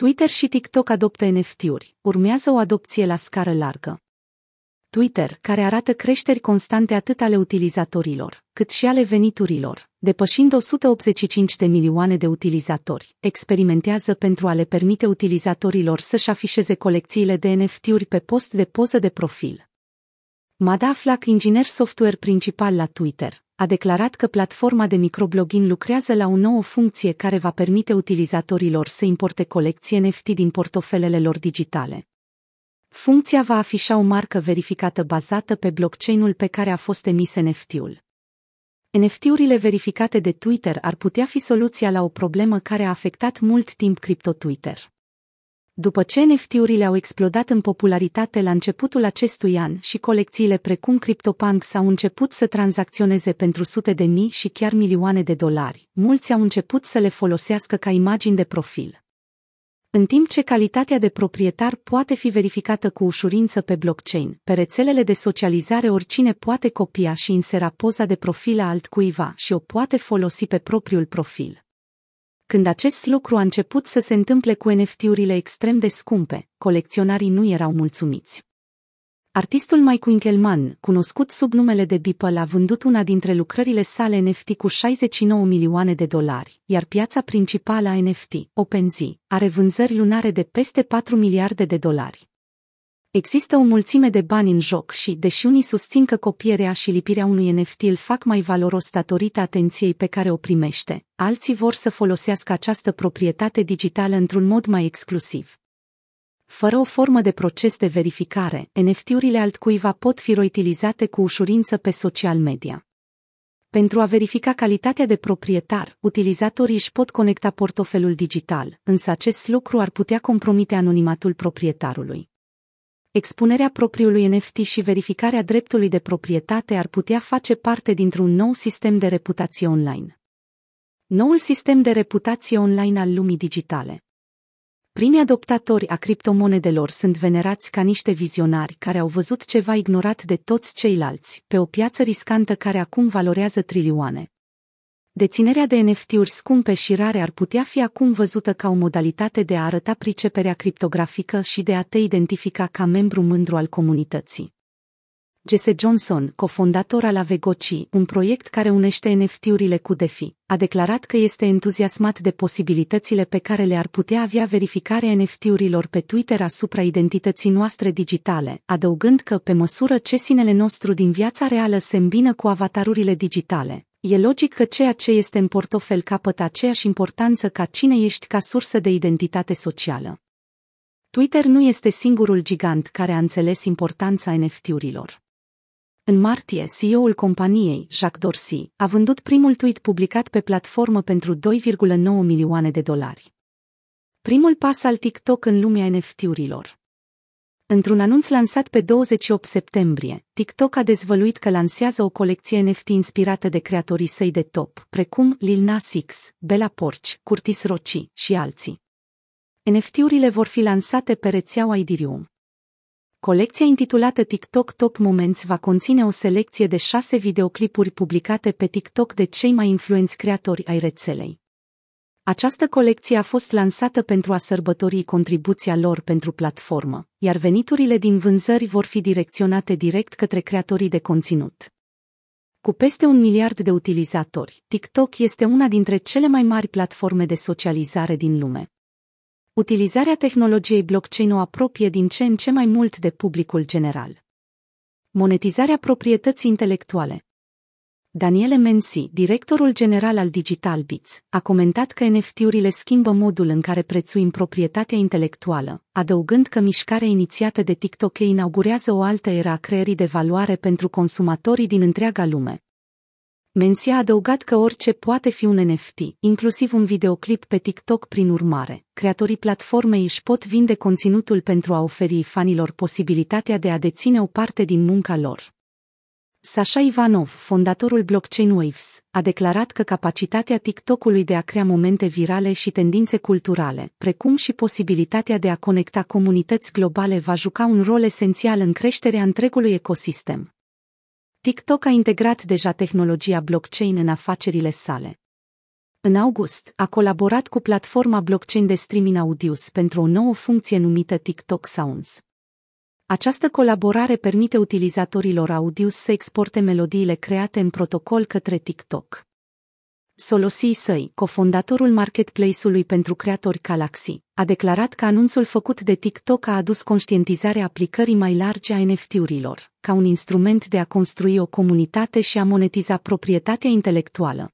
Twitter și TikTok adoptă NFT-uri, urmează o adopție la scară largă. Twitter, care arată creșteri constante atât ale utilizatorilor, cât și ale veniturilor, depășind 185 de milioane de utilizatori, experimentează pentru a le permite utilizatorilor să-și afișeze colecțiile de NFT-uri pe post de poză de profil. Mada Flack, inginer software principal la Twitter, a declarat că platforma de microblogging lucrează la o nouă funcție care va permite utilizatorilor să importe colecții NFT din portofelele lor digitale. Funcția va afișa o marcă verificată bazată pe blockchain-ul pe care a fost emis NFT-ul. NFT-urile verificate de Twitter ar putea fi soluția la o problemă care a afectat mult timp cripto Twitter. După ce NFT-urile au explodat în popularitate la începutul acestui an și colecțiile precum CryptoPunks au început să tranzacționeze pentru sute de mii și chiar milioane de dolari, mulți au început să le folosească ca imagini de profil. În timp ce calitatea de proprietar poate fi verificată cu ușurință pe blockchain, pe rețelele de socializare oricine poate copia și insera poza de profil a altcuiva și o poate folosi pe propriul profil. Când acest lucru a început să se întâmple cu NFT-urile extrem de scumpe, colecționarii nu erau mulțumiți. Artistul Mike Winkelmann, cunoscut sub numele de Beeple, a vândut una dintre lucrările sale NFT cu 69 milioane de dolari, iar piața principală a NFT, OpenSea, are vânzări lunare de peste 4 miliarde de dolari. Există o mulțime de bani în joc și, deși unii susțin că copierea și lipirea unui NFT îl fac mai valoros datorită atenției pe care o primește, alții vor să folosească această proprietate digitală într-un mod mai exclusiv. Fără o formă de proces de verificare, NFT-urile altcuiva pot fi reutilizate cu ușurință pe social media. Pentru a verifica calitatea de proprietar, utilizatorii își pot conecta portofelul digital, însă acest lucru ar putea compromite anonimatul proprietarului. Expunerea propriului NFT și verificarea dreptului de proprietate ar putea face parte dintr-un nou sistem de reputație online. Noul sistem de reputație online al lumii digitale. Primii adoptatori a criptomonedelor sunt venerați ca niște vizionari care au văzut ceva ignorat de toți ceilalți, pe o piață riscantă care acum valorează trilioane. Deținerea de NFT-uri scumpe și rare ar putea fi acum văzută ca o modalitate de a arăta priceperea criptografică și de a te identifica ca membru mândru al comunității. Jesse Johnson, cofondator al Avegoci, un proiect care unește NFT-urile cu DeFi, a declarat că este entuziasmat de posibilitățile pe care le-ar putea avea verificarea NFT-urilor pe Twitter asupra identității noastre digitale, adăugând că, pe măsură ce sinele nostru din viața reală se îmbină cu avatarurile digitale, E logic că ceea ce este în portofel capătă aceeași importanță ca cine ești ca sursă de identitate socială. Twitter nu este singurul gigant care a înțeles importanța NFT-urilor. În martie, CEO-ul companiei, Jacques Dorsey, a vândut primul tweet publicat pe platformă pentru 2,9 milioane de dolari. Primul pas al TikTok în lumea NFT-urilor. Într-un anunț lansat pe 28 septembrie, TikTok a dezvăluit că lansează o colecție NFT inspirată de creatorii săi de top, precum Lil Nas X, Bella Porci, Curtis Roci și alții. NFT-urile vor fi lansate pe rețeaua Idirium. Colecția intitulată TikTok Top Moments va conține o selecție de șase videoclipuri publicate pe TikTok de cei mai influenți creatori ai rețelei. Această colecție a fost lansată pentru a sărbători contribuția lor pentru platformă, iar veniturile din vânzări vor fi direcționate direct către creatorii de conținut. Cu peste un miliard de utilizatori, TikTok este una dintre cele mai mari platforme de socializare din lume. Utilizarea tehnologiei blockchain o apropie din ce în ce mai mult de publicul general. Monetizarea proprietății intelectuale Daniele Mensi, directorul general al Digital Bits, a comentat că NFT-urile schimbă modul în care prețuim proprietatea intelectuală, adăugând că mișcarea inițiată de TikTok inaugurează o altă era a creării de valoare pentru consumatorii din întreaga lume. Mensi a adăugat că orice poate fi un NFT, inclusiv un videoclip pe TikTok prin urmare. Creatorii platformei își pot vinde conținutul pentru a oferi fanilor posibilitatea de a deține o parte din munca lor. Sasha Ivanov, fondatorul blockchain Waves, a declarat că capacitatea TikTok-ului de a crea momente virale și tendințe culturale, precum și posibilitatea de a conecta comunități globale va juca un rol esențial în creșterea întregului ecosistem. TikTok a integrat deja tehnologia blockchain în afacerile sale. în august, a colaborat cu platforma blockchain de streaming Audius pentru o nouă funcție numită TikTok Sounds. Această colaborare permite utilizatorilor Audius să exporte melodiile create în protocol către TikTok. Solosii săi, cofondatorul marketplace-ului pentru creatori Galaxy, a declarat că anunțul făcut de TikTok a adus conștientizarea aplicării mai largi a NFT-urilor, ca un instrument de a construi o comunitate și a monetiza proprietatea intelectuală.